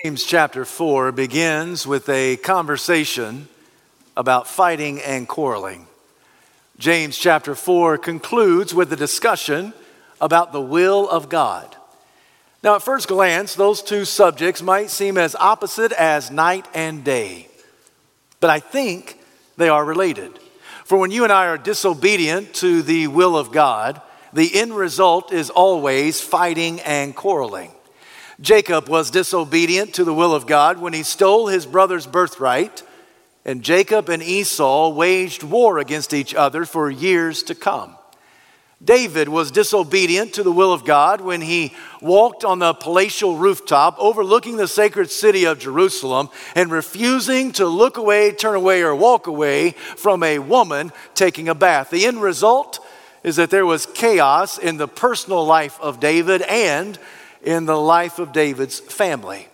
James chapter 4 begins with a conversation about fighting and quarreling. James chapter 4 concludes with a discussion about the will of God. Now, at first glance, those two subjects might seem as opposite as night and day, but I think they are related. For when you and I are disobedient to the will of God, the end result is always fighting and quarreling. Jacob was disobedient to the will of God when he stole his brother's birthright, and Jacob and Esau waged war against each other for years to come. David was disobedient to the will of God when he walked on the palatial rooftop overlooking the sacred city of Jerusalem and refusing to look away, turn away, or walk away from a woman taking a bath. The end result is that there was chaos in the personal life of David and in the life of David's family.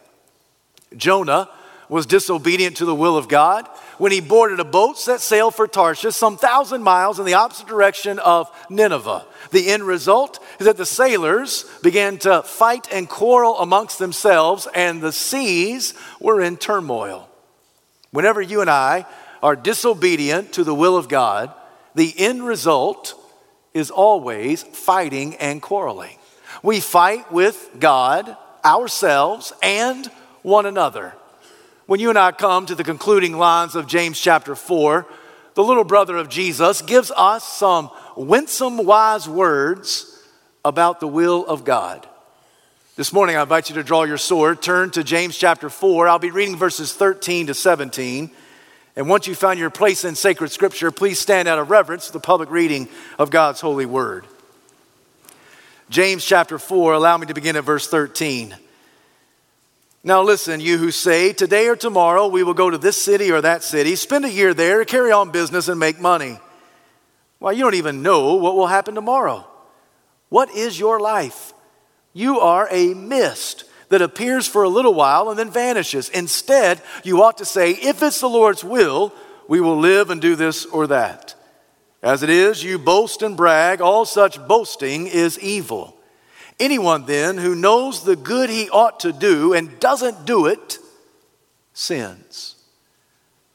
Jonah was disobedient to the will of God when he boarded a boat, set sail for Tarshish, some thousand miles in the opposite direction of Nineveh. The end result is that the sailors began to fight and quarrel amongst themselves, and the seas were in turmoil. Whenever you and I are disobedient to the will of God, the end result is always fighting and quarreling. We fight with God, ourselves, and one another. When you and I come to the concluding lines of James chapter 4, the little brother of Jesus gives us some winsome, wise words about the will of God. This morning, I invite you to draw your sword, turn to James chapter 4. I'll be reading verses 13 to 17. And once you've found your place in sacred scripture, please stand out of reverence to the public reading of God's holy word. James chapter 4, allow me to begin at verse 13. Now, listen, you who say, Today or tomorrow we will go to this city or that city, spend a year there, carry on business, and make money. Well, you don't even know what will happen tomorrow. What is your life? You are a mist that appears for a little while and then vanishes. Instead, you ought to say, If it's the Lord's will, we will live and do this or that. As it is, you boast and brag, all such boasting is evil. Anyone then who knows the good he ought to do and doesn't do it sins.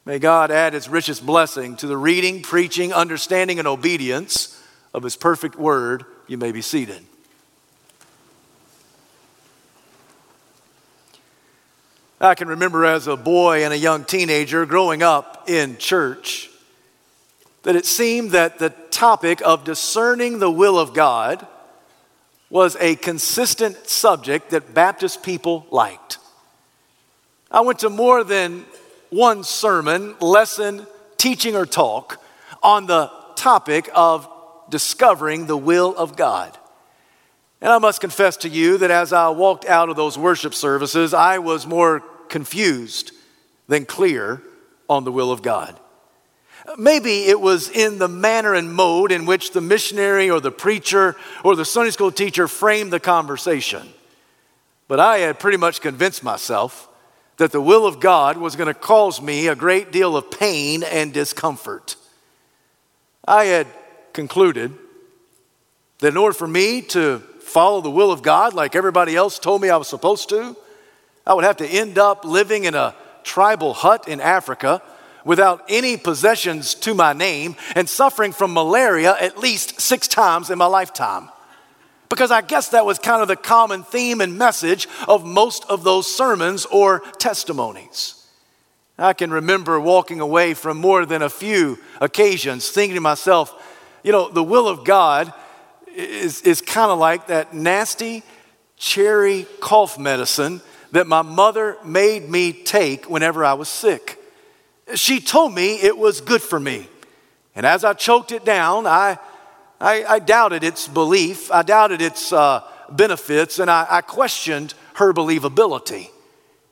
May God add his richest blessing to the reading, preaching, understanding, and obedience of his perfect word. You may be seated. I can remember as a boy and a young teenager growing up in church that it seemed that the topic of discerning the will of God was a consistent subject that Baptist people liked. I went to more than one sermon, lesson, teaching, or talk on the topic of discovering the will of God. And I must confess to you that as I walked out of those worship services, I was more confused than clear on the will of God. Maybe it was in the manner and mode in which the missionary or the preacher or the Sunday school teacher framed the conversation. But I had pretty much convinced myself that the will of God was going to cause me a great deal of pain and discomfort. I had concluded that in order for me to follow the will of God like everybody else told me I was supposed to, I would have to end up living in a tribal hut in Africa without any possessions to my name and suffering from malaria at least six times in my lifetime. Because I guess that was kind of the common theme and message of most of those sermons or testimonies. I can remember walking away from more than a few occasions thinking to myself, you know, the will of God is, is kind of like that nasty cherry cough medicine that my mother made me take whenever I was sick. She told me it was good for me. And as I choked it down, I, I, I doubted its belief, I doubted its uh, benefits, and I, I questioned her believability.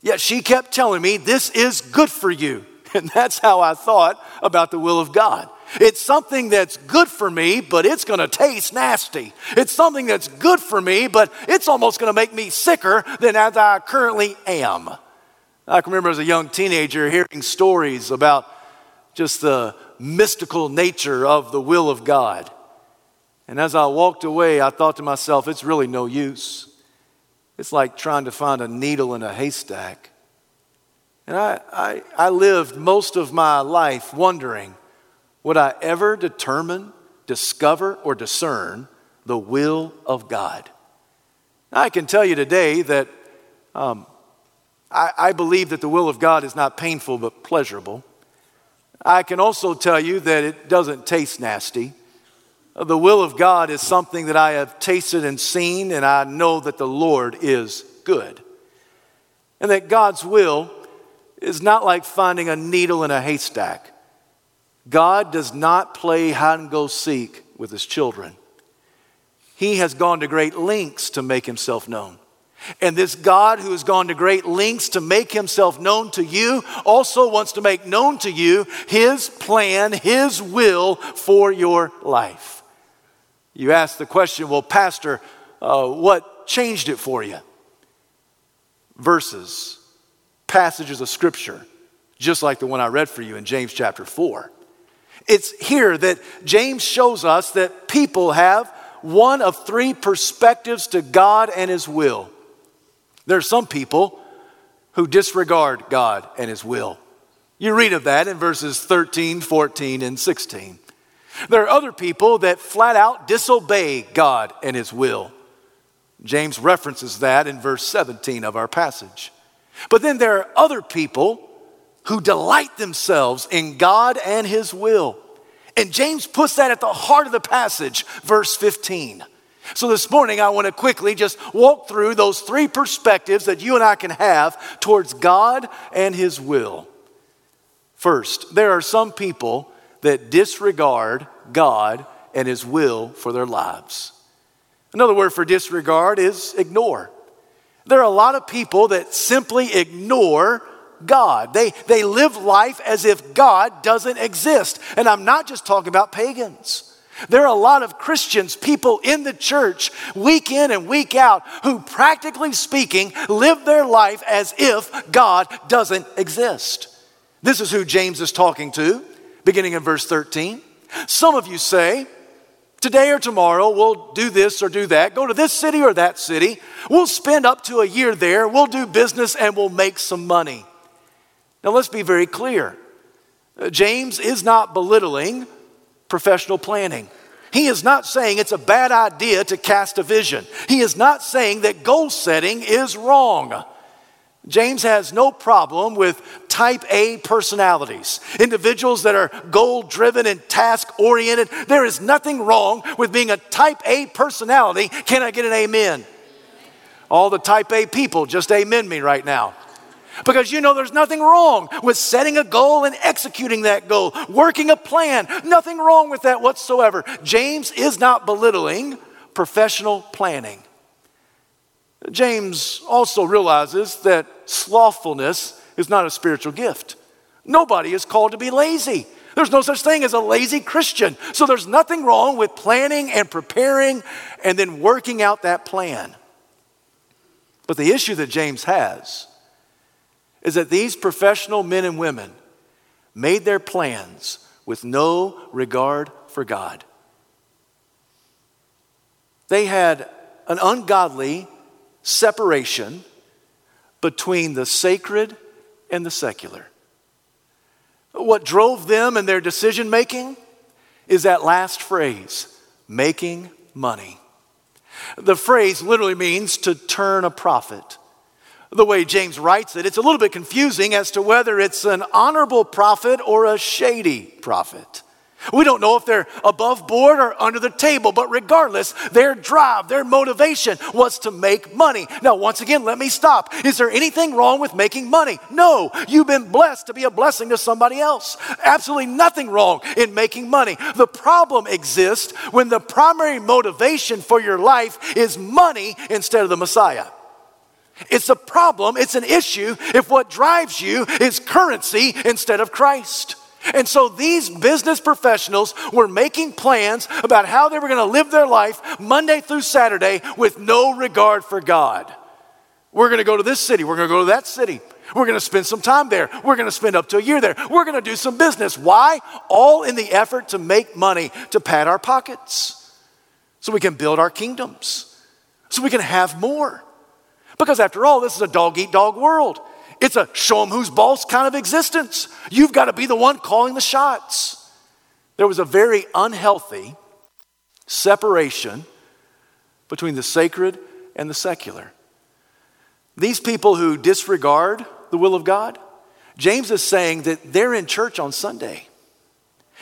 Yet she kept telling me, This is good for you. And that's how I thought about the will of God. It's something that's good for me, but it's to taste nasty. It's something that's good for me, but it's almost to make me sicker than as I currently am. I can remember as a young teenager hearing stories about just the mystical nature of the will of God. And as I walked away, I thought to myself, it's really no use. it's like trying to find a needle in a haystack. And I, I, I lived most of my life wondering would I ever determine, discover, or discern the will of God? I can tell you today that um, I, I believe that the will of God is not painful but pleasurable. I can also tell you that it doesn't taste nasty. The will of God is something that I have tasted and seen, and I know that the Lord is good. And that God's will is not like finding a needle in a haystack. God does not play hide and go seek with his children. He has gone to great lengths to make himself known. And this God who has gone to great lengths to make himself known to you also wants to make known to you his plan, his will for your life. You ask the question, well, Pastor, uh, what changed it for you? Verses, passages of Scripture, just like the one I read for you in James chapter 4. It's here that James shows us that people have one of three perspectives to God and His will. There are some people who disregard God and His will. You read of that in verses 13, 14, and 16. There are other people that flat out disobey God and His will. James references that in verse 17 of our passage. But then there are other people who delight themselves in God and His will. And James puts that at the heart of the passage, verse 15. So this morning, I want to quickly just walk through those three perspectives that you and I can have towards God and His will. First, there are some people that disregard God and His will for their lives. Another word for disregard is ignore. There are a lot of people that simply ignore God. They, they live life as if God doesn't exist. And I'm not just talking about pagans. There are a lot of Christians, people in the church, week in and week out, who practically speaking live their life as if God doesn't exist. This is who James is talking to, beginning in verse 13. Some of you say, Today or tomorrow, we'll do this or do that, go to this city or that city. We'll spend up to a year there, we'll do business, and we'll make some money. Now, let's be very clear. Uh, James is not belittling professional planning. He is not saying it's a bad idea to cast a vision. He is not saying that goal setting is wrong. James has no problem with type A personalities, individuals that are goal driven and task oriented. There is nothing wrong with being a type A personality. Can I get an amen? All the type A people, just amen me right now. Because you know there's nothing wrong with setting a goal and executing that goal, working a plan. Nothing wrong with that whatsoever. James is not belittling professional planning. James also realizes that slothfulness is not a spiritual gift. Nobody is called to be lazy. There's no such thing as a lazy Christian. So there's nothing wrong with planning and preparing and then working out that plan. But the issue that James has is that these professional men and women made their plans with no regard for God. They had an ungodly separation between the sacred and the secular. What drove them in their decision making is that last phrase making money. The phrase literally means to turn a profit the way James writes it, it's a little bit confusing as to whether it's an honorable profit or a shady profit. We don't know if they're above board or under the table, but regardless, their drive, their motivation was to make money. Now, once again, let me stop. Is there anything wrong with making money? No. You've been blessed to be a blessing to somebody else. Absolutely nothing wrong in making money. The problem exists when the primary motivation for your life is money instead of the Messiah. It's a problem, it's an issue if what drives you is currency instead of Christ. And so these business professionals were making plans about how they were going to live their life Monday through Saturday with no regard for God. We're going to go to this city, we're going to go to that city. We're going to spend some time there. We're going to spend up to a year there. We're going to do some business. Why? All in the effort to make money, to pad our pockets, so we can build our kingdoms, so we can have more. Because after all, this is a dog eat dog world. It's a show them who's boss kind of existence. You've got to be the one calling the shots. There was a very unhealthy separation between the sacred and the secular. These people who disregard the will of God, James is saying that they're in church on Sunday.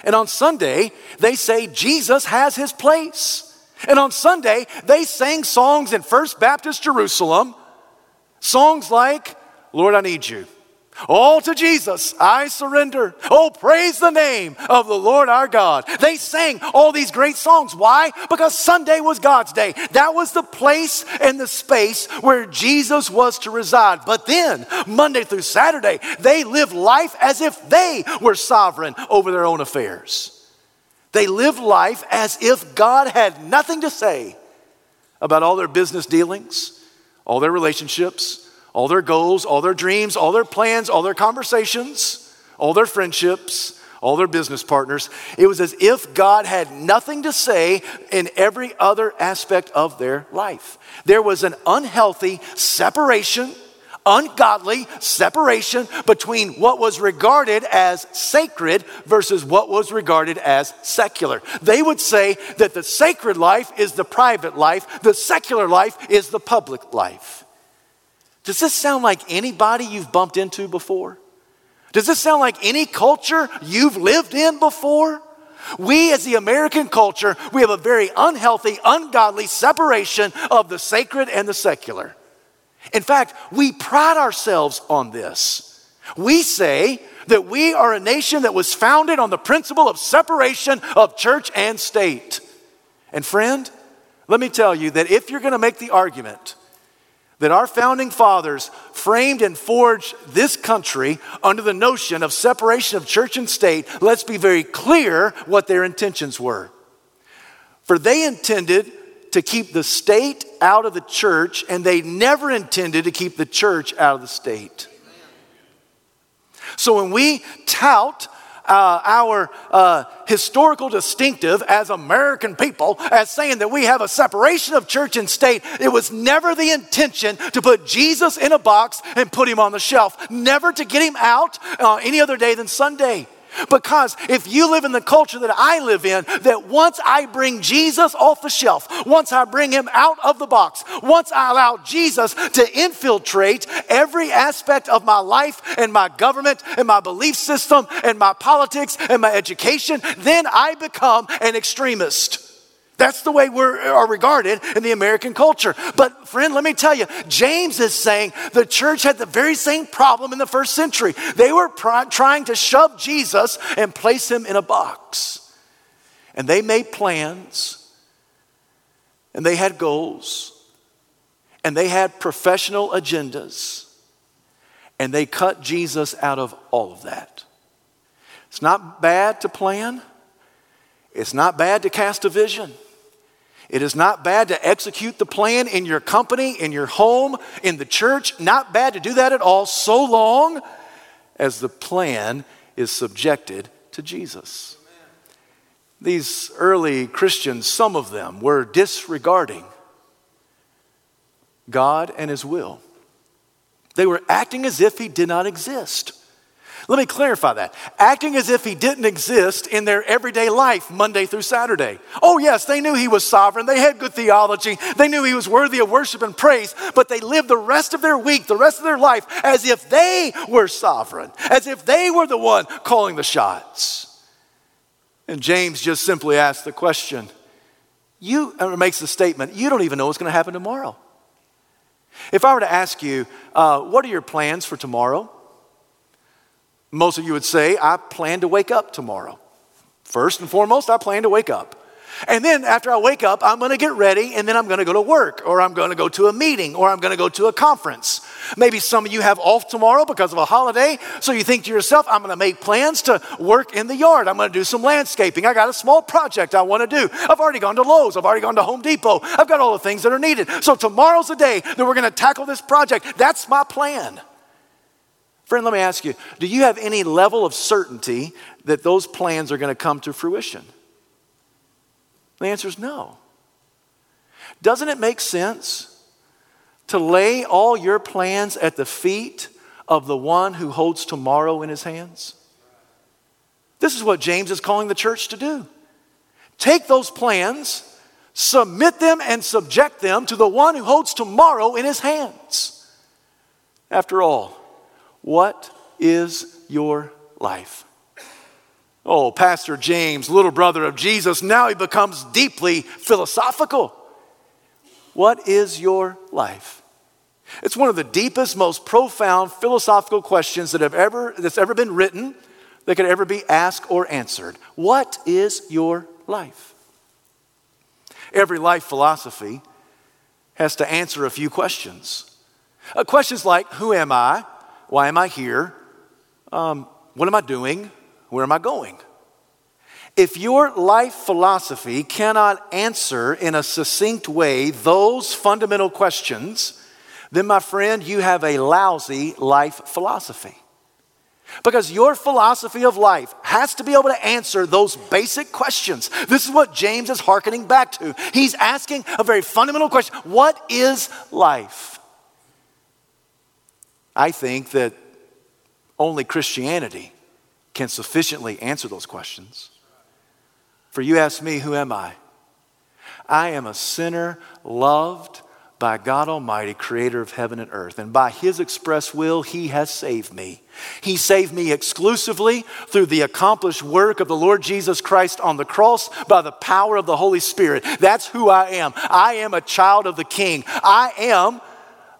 And on Sunday, they say Jesus has his place. And on Sunday, they sang songs in First Baptist Jerusalem, songs like, Lord, I need you. All to Jesus I surrender. Oh, praise the name of the Lord our God. They sang all these great songs. Why? Because Sunday was God's day. That was the place and the space where Jesus was to reside. But then, Monday through Saturday, they lived life as if they were sovereign over their own affairs. They lived life as if God had nothing to say about all their business dealings, all their relationships, all their goals, all their dreams, all their plans, all their conversations, all their friendships, all their business partners. It was as if God had nothing to say in every other aspect of their life. There was an unhealthy separation, ungodly separation between what was regarded as sacred versus what was regarded as secular. They would say that the sacred life is the private life, the secular life is the public life. Does this sound like anybody you've bumped into before? Does this sound like any culture you've lived in before? We, as the American culture, we have a very unhealthy, ungodly separation of the sacred and the secular. In fact, we pride ourselves on this. We say that we are a nation that was founded on the principle of separation of church and state. And friend, let me tell you that if you're going to make the argument that our founding fathers framed and forged this country under the notion of separation of church and state, let's be very clear what their intentions were. For they intended to keep the state out of the church, and they never intended to keep the church out of the state. So when we tout uh, our uh, historical distinctive as American people as saying that we have a separation of church and state. It was never the intention to put Jesus in a box and put him on the shelf, never to get him out uh, any other day than Sunday. Because if you live in the culture that I live in, that once I bring Jesus off the shelf, once I bring him out of the box, once I allow Jesus to infiltrate every aspect of my life and my government and my belief system and my politics and my education, then I become an extremist. That's the way we are regarded in the American culture. But, friend, let me tell you, James is saying the church had the very same problem in the first century. They were pr- trying to shove Jesus and place him in a box. And they made plans, and they had goals, and they had professional agendas, and they cut Jesus out of all of that. It's not bad to plan. It's not bad to cast a vision. It is not bad to execute the plan in your company, in your home, in the church. Not bad to do that at all, so long as the plan is subjected to Jesus. These early Christians, some of them, were disregarding God and His will. They were acting as if He did not exist. Let me clarify that. Acting as if he didn't exist in their everyday life, Monday through Saturday. Oh, yes, they knew he was sovereign. They had good theology. They knew he was worthy of worship and praise, but they lived the rest of their week, the rest of their life, as if they were sovereign, as if they were the one calling the shots. And James just simply asks the question you, makes the statement, you don't even know what's going to happen tomorrow. If I were to ask you, uh, what are your plans for tomorrow? Most of you would say, I plan to wake up tomorrow. First and foremost, I plan to wake up. And then after I wake up, I'm going to get ready and then I'm going to go to work or I'm going to go to a meeting or I'm going to go to a conference. Maybe some of you have off tomorrow because of a holiday. So you think to yourself, I'm going to make plans to work in the yard. I'm going to do some landscaping. I got a small project I want to do. I've already gone to Lowe's. I've already gone to Home Depot. I've got all the things that are needed. So tomorrow's the day that we're going to tackle this project. That's my plan. Friend, let me ask you do you have any level of certainty that those plans are going to come to fruition? The answer is no. Doesn't it make sense to lay all your plans at the feet of the one who holds tomorrow in his hands? This is what James is calling the church to do. Take those plans, submit them, and subject them to the one who holds tomorrow in his hands. After all, what is your life? Oh, Pastor James, little brother of Jesus, now he becomes deeply philosophical. What is your life? It's one of the deepest, most profound philosophical questions that have ever, that's ever been written, that could ever be asked or answered. What is your life? Every life philosophy has to answer a few questions. Uh, questions like Who am I? Why am I here? Um, what am I doing? Where am I going? If your life philosophy cannot answer in a succinct way those fundamental questions, then, my friend, you have a lousy life philosophy. Because your philosophy of life has to be able to answer those basic questions. This is what James is hearkening back to. He's asking a very fundamental question What is life? I think that only Christianity can sufficiently answer those questions. For you ask me, who am I? I am a sinner loved by God Almighty, creator of heaven and earth. And by his express will, he has saved me. He saved me exclusively through the accomplished work of the Lord Jesus Christ on the cross by the power of the Holy Spirit. That's who I am. I am a child of the King. I am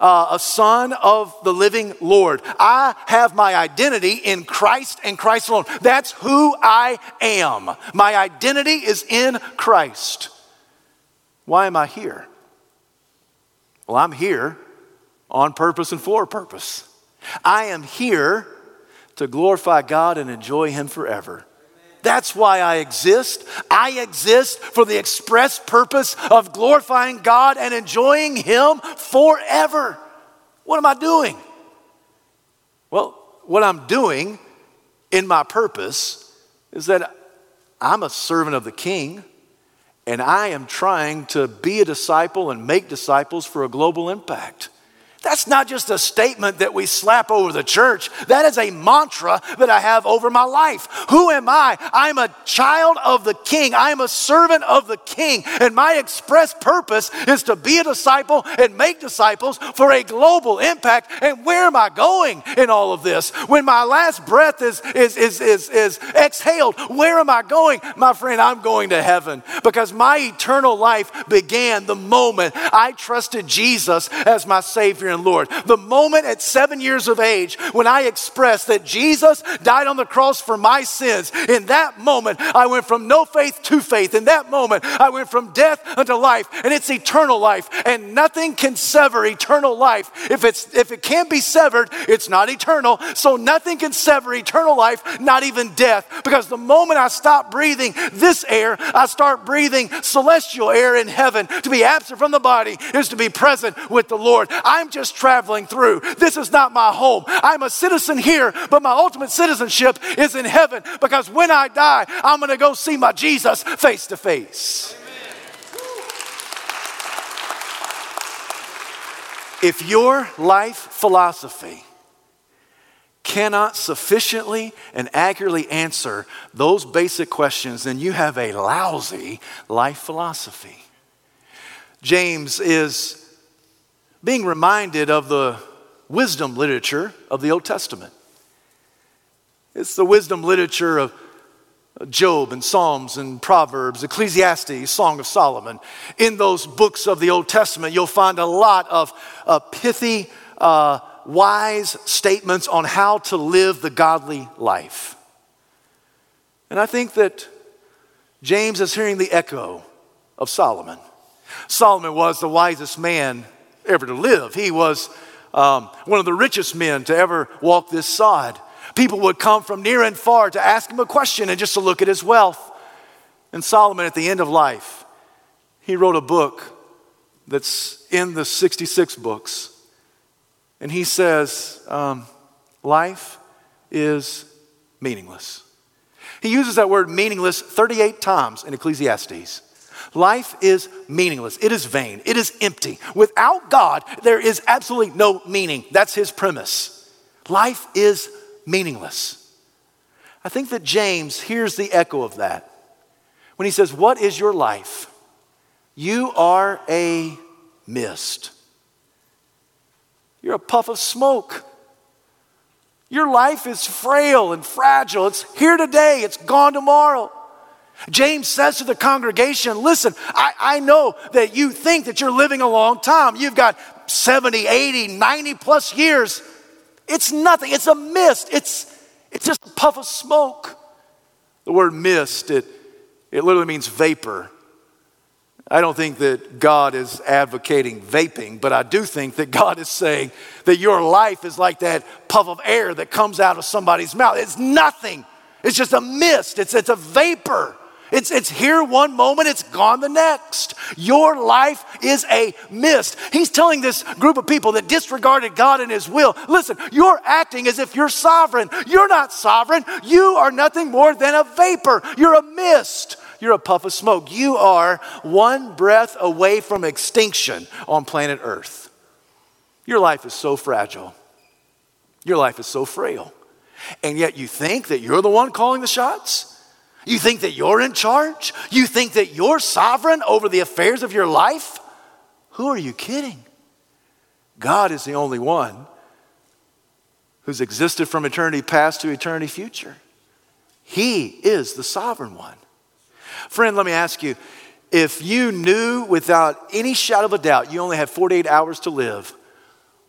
uh, a son of the living Lord. I have my identity in Christ and Christ alone. That's who I am. My identity is in Christ. Why am I here? Well, I'm here on purpose and for a purpose. I am here to glorify God and enjoy Him forever. That's why I exist. I exist for the express purpose of glorifying God and enjoying Him forever. What am I doing? Well, what I'm doing in my purpose is that I'm a servant of the King and I am trying to be a disciple and make disciples for a global impact. That's not just a statement that we slap over the church. That is a mantra that I have over my life. Who am I? I'm a child of the king. I'm a servant of the king. And my express purpose is to be a disciple and make disciples for a global impact. And where am I going in all of this? When my last breath is, is, is, is, is exhaled, where am I going? My friend, I'm going to heaven because my eternal life began the moment I trusted Jesus as my Savior and Lord. The moment at seven years of age when I expressed that Jesus died on the cross for my sins, in that moment I went from no faith to faith. In that moment I went from death unto life, and it's eternal life. And nothing can sever eternal life. If, it's, if it can't be severed, it's not eternal. So nothing can sever eternal life, not even death. Because the moment I stop breathing this air, I start breathing celestial air in heaven. To be absent from the body is to be present with the Lord. I'm just traveling through. This is not my home. I'm a citizen here, but my ultimate citizenship is in heaven because when I die, I'm going to go see my Jesus face to face. If your life philosophy cannot sufficiently and accurately answer those basic questions, then you have a lousy life philosophy. James is being reminded of the wisdom literature of the Old Testament. It's the wisdom literature of Job and Psalms and Proverbs, Ecclesiastes, Song of Solomon. In those books of the Old Testament, you'll find a lot of uh, pithy, uh, wise statements on how to live the godly life. And I think that James is hearing the echo of Solomon. Solomon was the wisest man ever to live. He was um, one of the richest men to ever walk this sod. People would come from near and far to ask him a question and just to look at his wealth. And Solomon, at the end of life, he wrote a book that's in the 66 books. And he says, um, Life is meaningless. He uses that word meaningless 38 times in Ecclesiastes. Life is meaningless. It is vain. It is empty. Without God, there is absolutely no meaning. That's his premise. Life is meaningless. I think that James hears the echo of that when he says, What is your life? You are a mist. You're a puff of smoke. Your life is frail and fragile. It's here today, it's gone tomorrow. James says to the congregation, Listen, I, I know that you think that you're living a long time. You've got 70, 80, 90 plus years. It's nothing, it's a mist, it's, it's just a puff of smoke. The word mist, it, it literally means vapor. I don't think that God is advocating vaping, but I do think that God is saying that your life is like that puff of air that comes out of somebody's mouth. It's nothing, it's just a mist, it's, it's a vapor. It's, it's here one moment, it's gone the next. Your life is a mist. He's telling this group of people that disregarded God and His will listen, you're acting as if you're sovereign. You're not sovereign. You are nothing more than a vapor. You're a mist. You're a puff of smoke. You are one breath away from extinction on planet Earth. Your life is so fragile. Your life is so frail. And yet you think that you're the one calling the shots? You think that you're in charge? You think that you're sovereign over the affairs of your life? Who are you kidding? God is the only one who's existed from eternity past to eternity future. He is the sovereign one. Friend, let me ask you if you knew without any shadow of a doubt you only had 48 hours to live,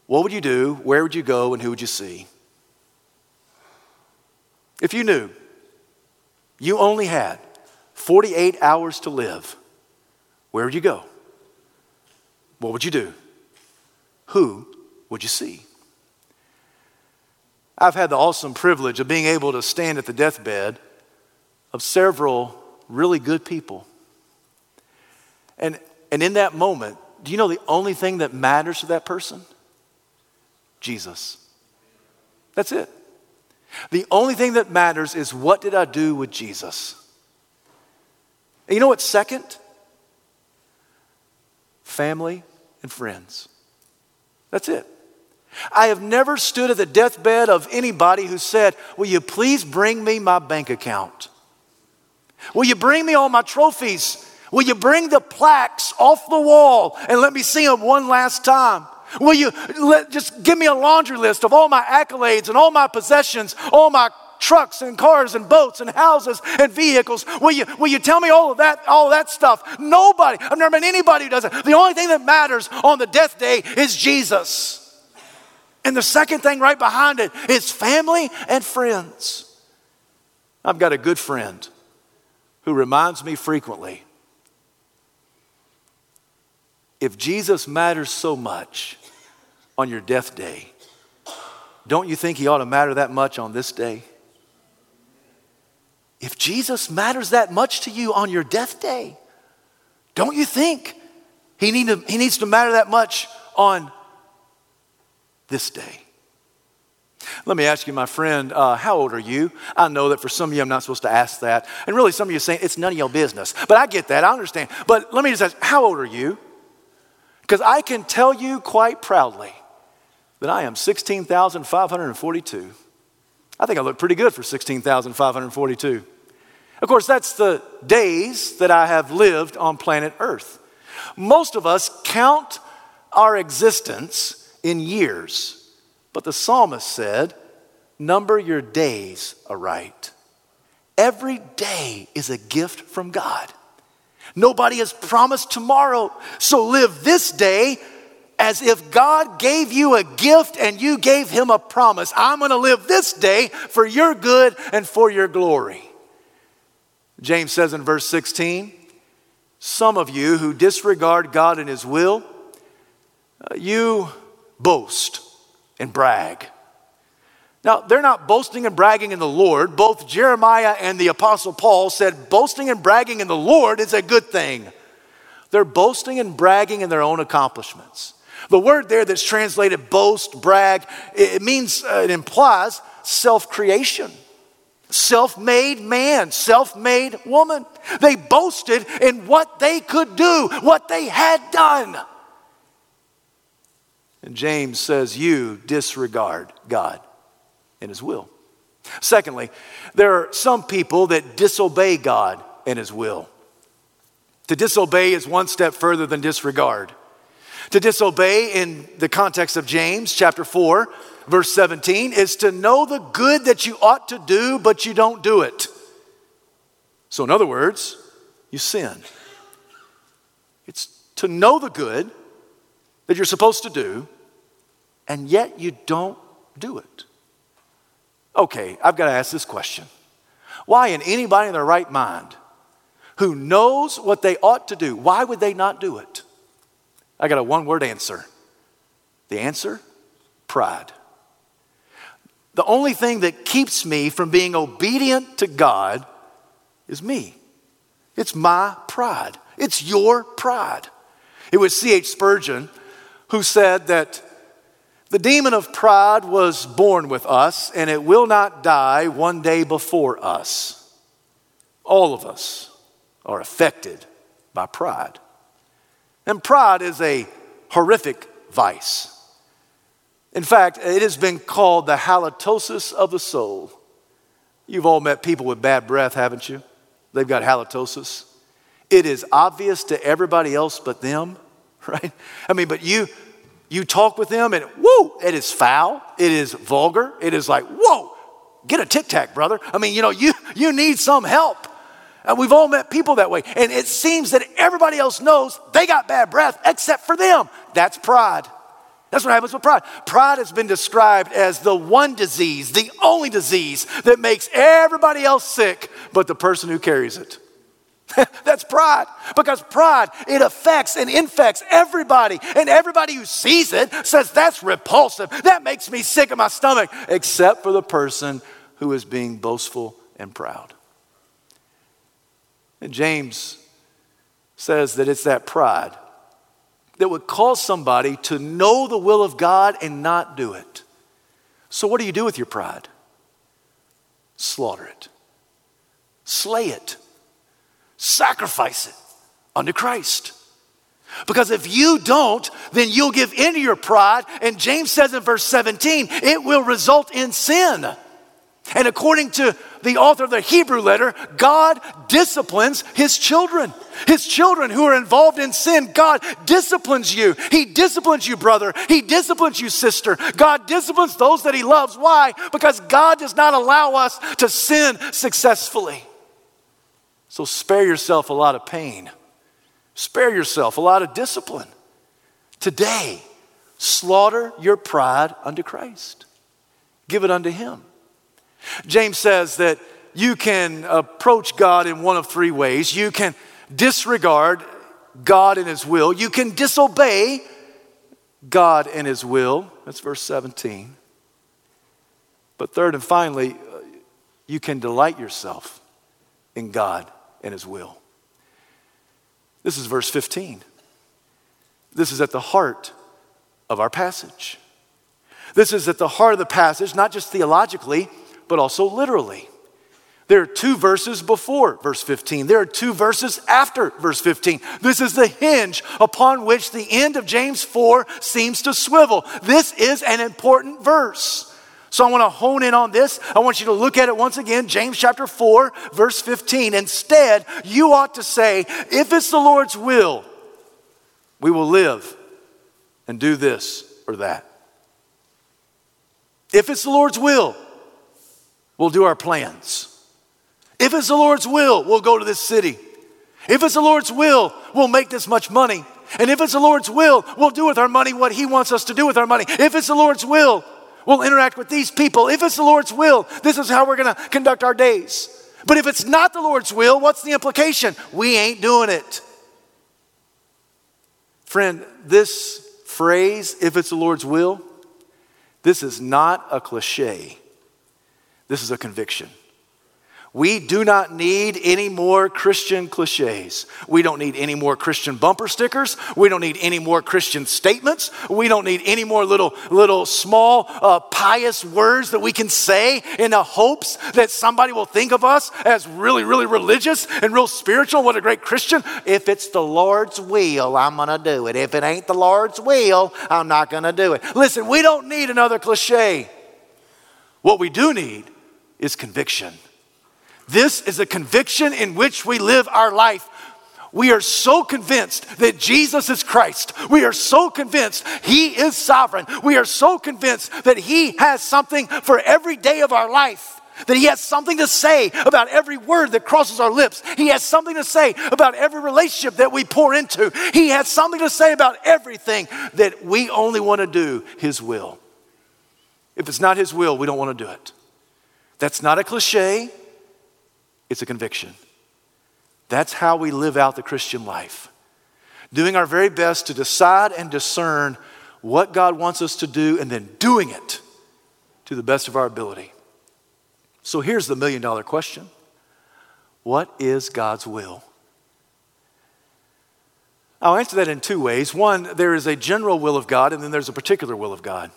what would you do? Where would you go? And who would you see? If you knew you only had 48 hours to live, where would you go? What would you do? Who would you see? I've had the awesome privilege of being able to stand at the deathbed of several really good people. And, and in that moment, do you know the only thing that matters to that person? Jesus. That's it. The only thing that matters is what did I do with Jesus? And you know what's second? Family and friends. That's it. I have never stood at the deathbed of anybody who said, Will you please bring me my bank account? Will you bring me all my trophies? Will you bring the plaques off the wall and let me see them one last time? Will you let, just give me a laundry list of all my accolades and all my possessions, all my trucks and cars and boats and houses and vehicles. Will you, will you tell me all of that, all of that stuff? Nobody, I've never met anybody who does it. The only thing that matters on the death day is Jesus. And the second thing right behind it is family and friends. I've got a good friend who reminds me frequently if Jesus matters so much, on your death day, don't you think he ought to matter that much on this day? If Jesus matters that much to you on your death day, don't you think he, need to, he needs to matter that much on this day? Let me ask you, my friend, uh, how old are you? I know that for some of you, I'm not supposed to ask that. And really, some of you are saying, it's none of your business. But I get that, I understand. But let me just ask, how old are you? Because I can tell you quite proudly that I am 16,542. I think I look pretty good for 16,542. Of course, that's the days that I have lived on planet Earth. Most of us count our existence in years, but the psalmist said, Number your days aright. Every day is a gift from God. Nobody has promised tomorrow, so live this day as if God gave you a gift and you gave him a promise. I'm going to live this day for your good and for your glory. James says in verse 16, some of you who disregard God and his will, uh, you boast and brag. Now, they're not boasting and bragging in the Lord. Both Jeremiah and the Apostle Paul said boasting and bragging in the Lord is a good thing. They're boasting and bragging in their own accomplishments. The word there that's translated boast, brag, it means, uh, it implies self creation. self made man, self made woman. They boasted in what they could do, what they had done. And James says, You disregard God and His will. Secondly, there are some people that disobey God and His will. To disobey is one step further than disregard. To disobey, in the context of James chapter 4, verse 17, is to know the good that you ought to do, but you don't do it. So, in other words, you sin. It's to know the good that you're supposed to do, and yet you don't do it. Okay, I've got to ask this question. Why, in anybody in their right mind who knows what they ought to do, why would they not do it? I got a one word answer. The answer pride. The only thing that keeps me from being obedient to God is me. It's my pride. It's your pride. It was C.H. Spurgeon who said that the demon of pride was born with us and it will not die one day before us. All of us are affected by pride. And pride is a horrific vice. In fact, it has been called the halitosis of the soul. You've all met people with bad breath, haven't you? They've got halitosis. It is obvious to everybody else but them, right? I mean, but you you talk with them and whoa, it is foul, it is vulgar, it is like, whoa, get a tic tac, brother. I mean, you know, you you need some help. And we've all met people that way. And it seems that everybody else knows they got bad breath except for them. That's pride. That's what happens with pride. Pride has been described as the one disease, the only disease that makes everybody else sick but the person who carries it. That's pride. Because pride, it affects and infects everybody. And everybody who sees it says, that's repulsive. That makes me sick in my stomach, except for the person who is being boastful and proud. And James says that it's that pride that would cause somebody to know the will of God and not do it. So, what do you do with your pride? Slaughter it, slay it, sacrifice it unto Christ. Because if you don't, then you'll give in to your pride. And James says in verse 17, it will result in sin. And according to the author of the Hebrew letter, God disciplines his children. His children who are involved in sin, God disciplines you. He disciplines you, brother. He disciplines you, sister. God disciplines those that he loves. Why? Because God does not allow us to sin successfully. So spare yourself a lot of pain, spare yourself a lot of discipline. Today, slaughter your pride unto Christ, give it unto him. James says that you can approach God in one of three ways. You can disregard God and His will, you can disobey God and His will. That's verse 17. But third and finally, uh, you can delight yourself in God and His will. This is verse 15. This is at the heart of our passage. This is at the heart of the passage, not just theologically, but also literally. There are two verses before verse 15. There are two verses after verse 15. This is the hinge upon which the end of James 4 seems to swivel. This is an important verse. So I want to hone in on this. I want you to look at it once again, James chapter 4, verse 15. Instead, you ought to say, if it's the Lord's will, we will live and do this or that. If it's the Lord's will, we'll do our plans. If it's the Lord's will, we'll go to this city. If it's the Lord's will, we'll make this much money. And if it's the Lord's will, we'll do with our money what He wants us to do with our money. If it's the Lord's will, we'll interact with these people. If it's the Lord's will, this is how we're going to conduct our days. But if it's not the Lord's will, what's the implication? We ain't doing it. Friend, this phrase, if it's the Lord's will, this is not a cliche. This is a conviction. We do not need any more Christian cliches. We don't need any more Christian bumper stickers. We don't need any more Christian statements. We don't need any more little, little small uh, pious words that we can say in the hopes that somebody will think of us as really, really religious and real spiritual. What a great Christian. If it's the Lord's will, I'm going to do it. If it ain't the Lord's will, I'm not going to do it. Listen, we don't need another cliche. What we do need is conviction. This is a conviction in which we live our life. We are so convinced that Jesus is Christ. We are so convinced He is sovereign. We are so convinced that He has something for every day of our life. That he has something to say about every word that crosses our lips. He has something to say about every relationship that we pour into. He has something to say about everything that we only want to do His will. If it's not His will, we don't want to do it. That's not a cliche it's a conviction. That's how we live out the Christian life. Doing our very best to decide and discern what God wants us to do and then doing it to the best of our ability. So here's the million dollar question What is God's will? I'll answer that in two ways. One, there is a general will of God, and then there's a particular will of God.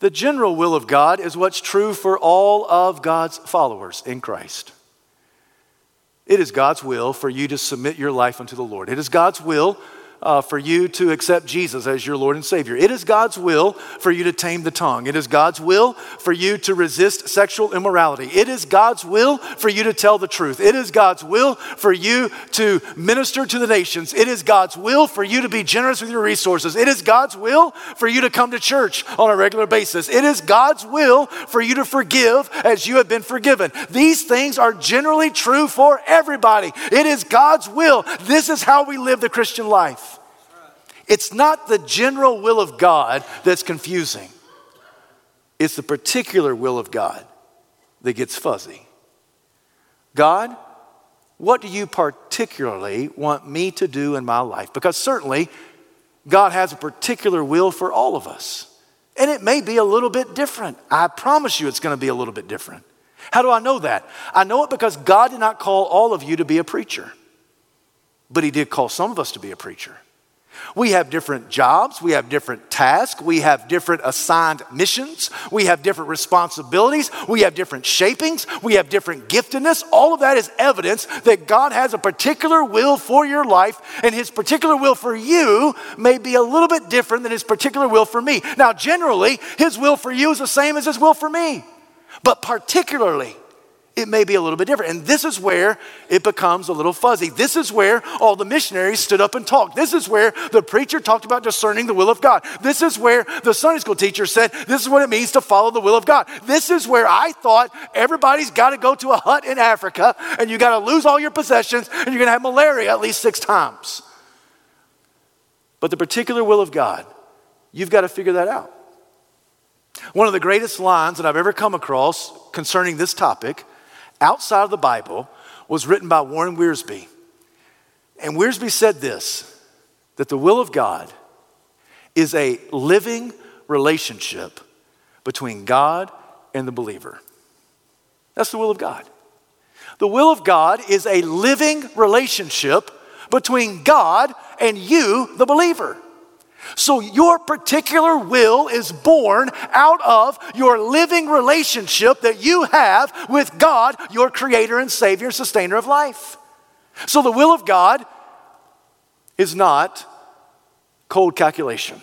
The general will of God is what's true for all of God's followers in Christ. It is God's will for you to submit your life unto the Lord. It is God's will uh, for you to accept Jesus as your Lord and Savior. It is God's will for you to tame the tongue. It is God's will for you to resist sexual immorality. It is God's will for you to tell the truth. It is God's will for you to minister to the nations. It is God's will for you to be generous with your resources. It is God's will for you to come to church on a regular basis. It is God's will for you to forgive as you have been forgiven. These things are generally true for everybody. It is God's will. This is how we live the Christian life. It's not the general will of God that's confusing, it's the particular will of God that gets fuzzy. God, what do you particularly want me to do in my life? Because certainly, God has a particular will for all of us. And it may be a little bit different. I promise you it's going to be a little bit different. How do I know that? I know it because God did not call all of you to be a preacher, but He did call some of us to be a preacher. We have different jobs, we have different tasks, we have different assigned missions, we have different responsibilities, we have different shapings, we have different giftedness. All of that is evidence that God has a particular will for your life, and His particular will for you may be a little bit different than His particular will for me. Now, generally, His will for you is the same as His will for me, but particularly, it may be a little bit different. And this is where it becomes a little fuzzy. This is where all the missionaries stood up and talked. This is where the preacher talked about discerning the will of God. This is where the Sunday school teacher said, This is what it means to follow the will of God. This is where I thought everybody's got to go to a hut in Africa and you got to lose all your possessions and you're going to have malaria at least six times. But the particular will of God, you've got to figure that out. One of the greatest lines that I've ever come across concerning this topic outside of the Bible was written by Warren Wiersbe. And Wiersbe said this that the will of God is a living relationship between God and the believer. That's the will of God. The will of God is a living relationship between God and you, the believer. So, your particular will is born out of your living relationship that you have with God, your creator and savior and sustainer of life. So, the will of God is not cold calculation.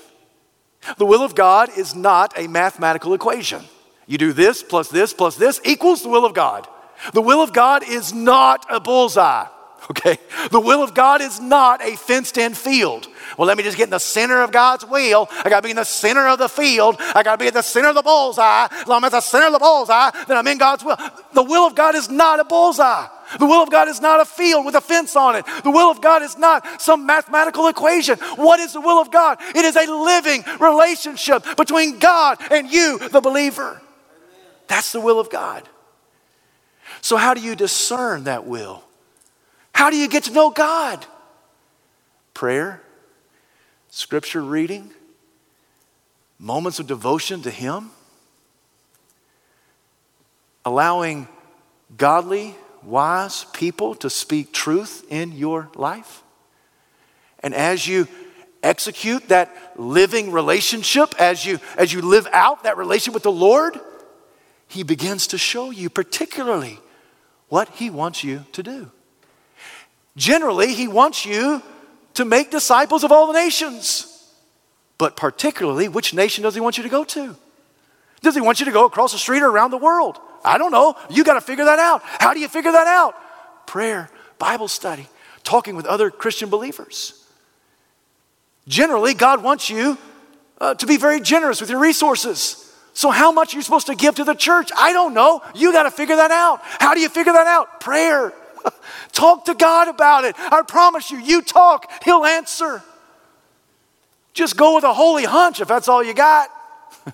The will of God is not a mathematical equation. You do this plus this plus this equals the will of God. The will of God is not a bullseye. Okay? The will of God is not a fenced in field. Well, let me just get in the center of God's will. I got to be in the center of the field. I got to be at the center of the bullseye. As long as I'm at the center of the bullseye, then I'm in God's will. The will of God is not a bullseye. The will of God is not a field with a fence on it. The will of God is not some mathematical equation. What is the will of God? It is a living relationship between God and you, the believer. That's the will of God. So, how do you discern that will? How do you get to know God? Prayer, scripture reading, moments of devotion to Him, allowing godly, wise people to speak truth in your life? And as you execute that living relationship, as you, as you live out that relationship with the Lord, He begins to show you particularly what He wants you to do. Generally, He wants you to make disciples of all the nations. But particularly, which nation does He want you to go to? Does He want you to go across the street or around the world? I don't know. You got to figure that out. How do you figure that out? Prayer, Bible study, talking with other Christian believers. Generally, God wants you uh, to be very generous with your resources. So, how much are you supposed to give to the church? I don't know. You got to figure that out. How do you figure that out? Prayer. talk to God about it. I promise you, you talk, He'll answer. Just go with a holy hunch if that's all you got.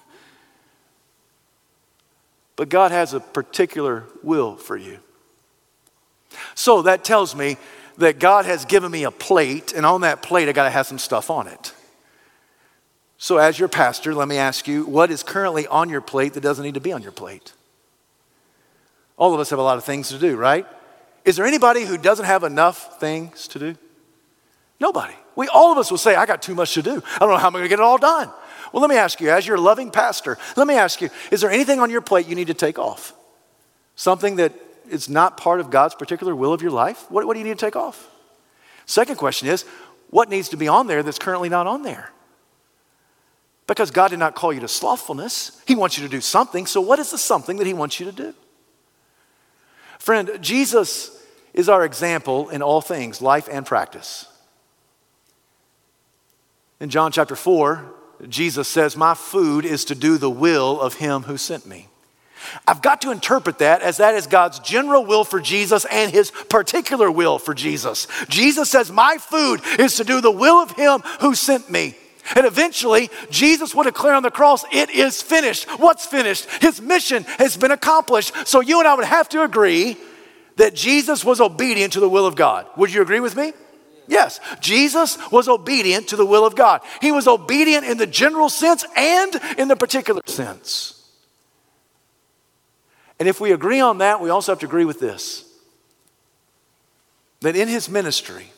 but God has a particular will for you. So that tells me that God has given me a plate, and on that plate, I got to have some stuff on it. So, as your pastor, let me ask you what is currently on your plate that doesn't need to be on your plate? All of us have a lot of things to do, right? Is there anybody who doesn't have enough things to do? Nobody. We all of us will say, I got too much to do. I don't know how I'm going to get it all done. Well, let me ask you, as your loving pastor, let me ask you, is there anything on your plate you need to take off? Something that is not part of God's particular will of your life? What, what do you need to take off? Second question is, what needs to be on there that's currently not on there? Because God did not call you to slothfulness. He wants you to do something. So, what is the something that He wants you to do? Friend, Jesus is our example in all things, life and practice. In John chapter 4, Jesus says, My food is to do the will of Him who sent me. I've got to interpret that as that is God's general will for Jesus and his particular will for Jesus. Jesus says, My food is to do the will of him who sent me. And eventually, Jesus would declare on the cross, It is finished. What's finished? His mission has been accomplished. So you and I would have to agree that Jesus was obedient to the will of God. Would you agree with me? Yes, Jesus was obedient to the will of God. He was obedient in the general sense and in the particular sense. And if we agree on that, we also have to agree with this that in his ministry,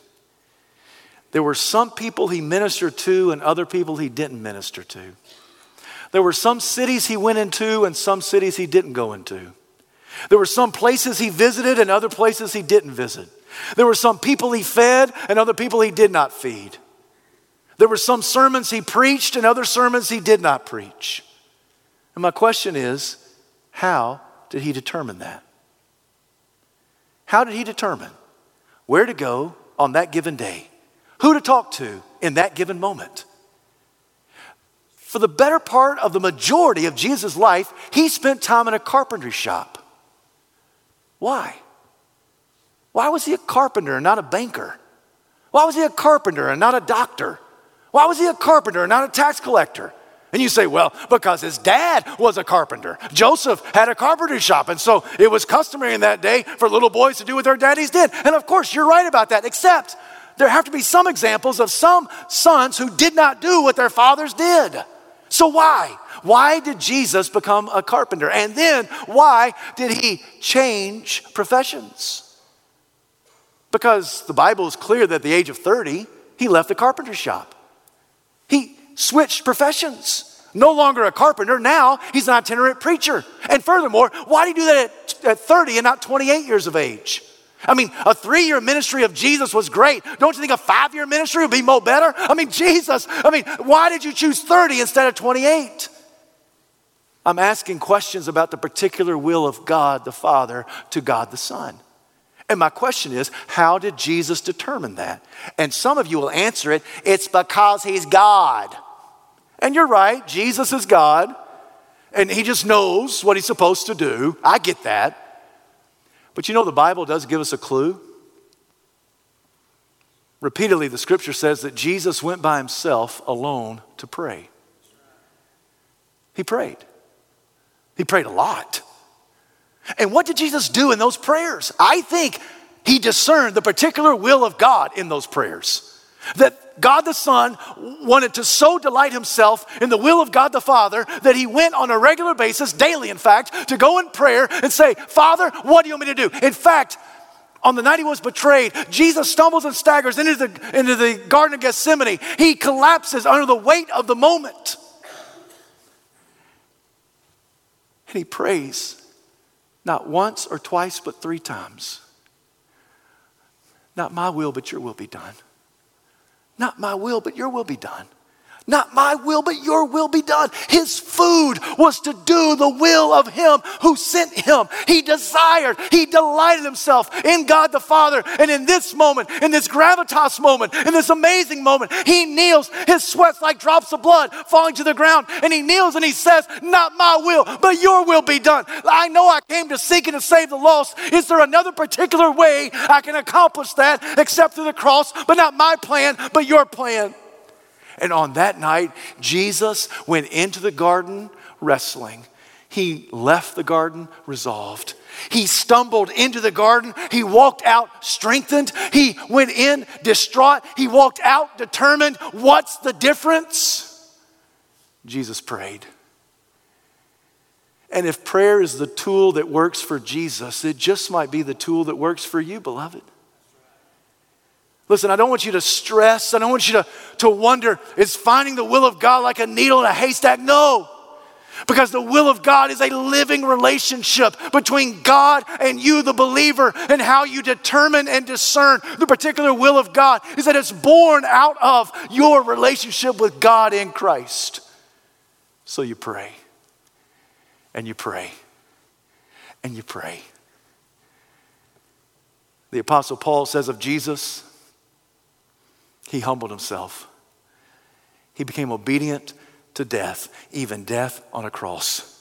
there were some people he ministered to and other people he didn't minister to. There were some cities he went into and some cities he didn't go into. There were some places he visited and other places he didn't visit. There were some people he fed and other people he did not feed. There were some sermons he preached and other sermons he did not preach. And my question is how did he determine that? How did he determine where to go on that given day? Who to talk to in that given moment? For the better part of the majority of Jesus' life, he spent time in a carpentry shop. Why? Why was he a carpenter and not a banker? Why was he a carpenter and not a doctor? Why was he a carpenter and not a tax collector? And you say, well, because his dad was a carpenter. Joseph had a carpentry shop, and so it was customary in that day for little boys to do what their daddies did. And of course, you're right about that, except there have to be some examples of some sons who did not do what their fathers did. So why? Why did Jesus become a carpenter? And then why did he change professions? Because the Bible is clear that at the age of 30, he left the carpenter shop. He switched professions. No longer a carpenter, now he's an itinerant preacher. And furthermore, why did he do that at, at 30 and not 28 years of age? I mean, a three year ministry of Jesus was great. Don't you think a five year ministry would be more better? I mean, Jesus, I mean, why did you choose 30 instead of 28? I'm asking questions about the particular will of God the Father to God the Son. And my question is, how did Jesus determine that? And some of you will answer it, it's because he's God. And you're right, Jesus is God, and he just knows what he's supposed to do. I get that. But you know, the Bible does give us a clue. Repeatedly, the scripture says that Jesus went by himself alone to pray. He prayed. He prayed a lot. And what did Jesus do in those prayers? I think he discerned the particular will of God in those prayers. That God the Son wanted to so delight himself in the will of God the Father that he went on a regular basis, daily in fact, to go in prayer and say, Father, what do you want me to do? In fact, on the night he was betrayed, Jesus stumbles and staggers into the, into the Garden of Gethsemane. He collapses under the weight of the moment. And he prays, not once or twice, but three times. Not my will, but your will be done. Not my will, but your will be done. Not my will, but your will be done. His food was to do the will of Him who sent Him. He desired, He delighted Himself in God the Father. And in this moment, in this gravitas moment, in this amazing moment, He kneels, His sweat's like drops of blood falling to the ground. And He kneels and He says, Not my will, but your will be done. I know I came to seek and to save the lost. Is there another particular way I can accomplish that except through the cross? But not my plan, but your plan. And on that night, Jesus went into the garden wrestling. He left the garden resolved. He stumbled into the garden. He walked out strengthened. He went in distraught. He walked out determined. What's the difference? Jesus prayed. And if prayer is the tool that works for Jesus, it just might be the tool that works for you, beloved. Listen, I don't want you to stress. I don't want you to, to wonder, is finding the will of God like a needle in a haystack? No. Because the will of God is a living relationship between God and you, the believer, and how you determine and discern the particular will of God is that it's born out of your relationship with God in Christ. So you pray, and you pray, and you pray. The Apostle Paul says of Jesus, he humbled himself. He became obedient to death, even death on a cross.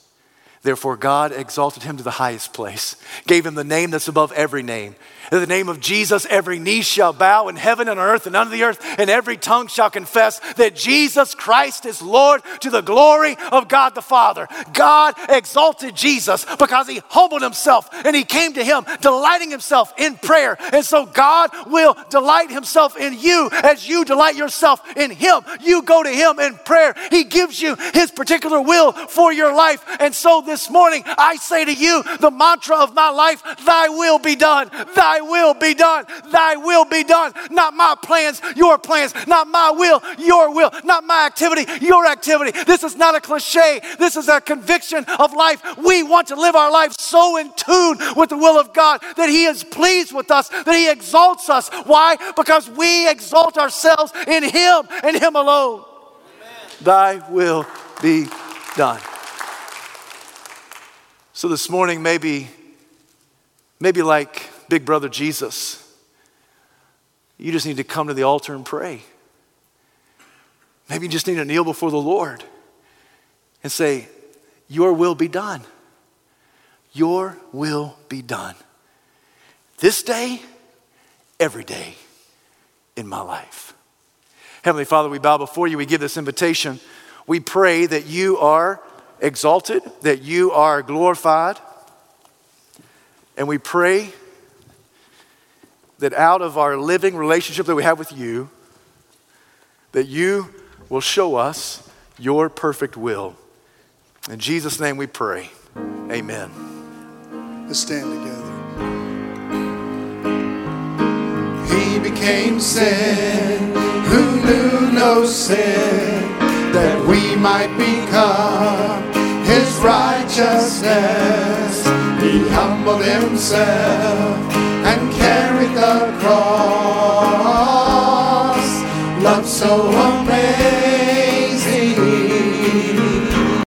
Therefore, God exalted him to the highest place, gave him the name that's above every name. In the name of Jesus, every knee shall bow in heaven and earth and under the earth, and every tongue shall confess that Jesus Christ is Lord to the glory of God the Father. God exalted Jesus because he humbled himself and he came to him, delighting himself in prayer. And so God will delight himself in you as you delight yourself in him. You go to him in prayer, he gives you his particular will for your life. And so this this morning, I say to you the mantra of my life Thy will be done, Thy will be done, Thy will be done. Not my plans, your plans, not my will, your will, not my activity, your activity. This is not a cliche, this is a conviction of life. We want to live our life so in tune with the will of God that He is pleased with us, that He exalts us. Why? Because we exalt ourselves in Him and Him alone. Amen. Thy will be done. So this morning, maybe, maybe like Big Brother Jesus, you just need to come to the altar and pray. Maybe you just need to kneel before the Lord and say, Your will be done. Your will be done. This day, every day in my life. Heavenly Father, we bow before you. We give this invitation. We pray that you are exalted, that you are glorified. And we pray that out of our living relationship that we have with you, that you will show us your perfect will. In Jesus' name we pray. Amen. Let's stand together. He became sin who knew no sin that we might become his righteousness. He humbled himself and carried the cross. Love so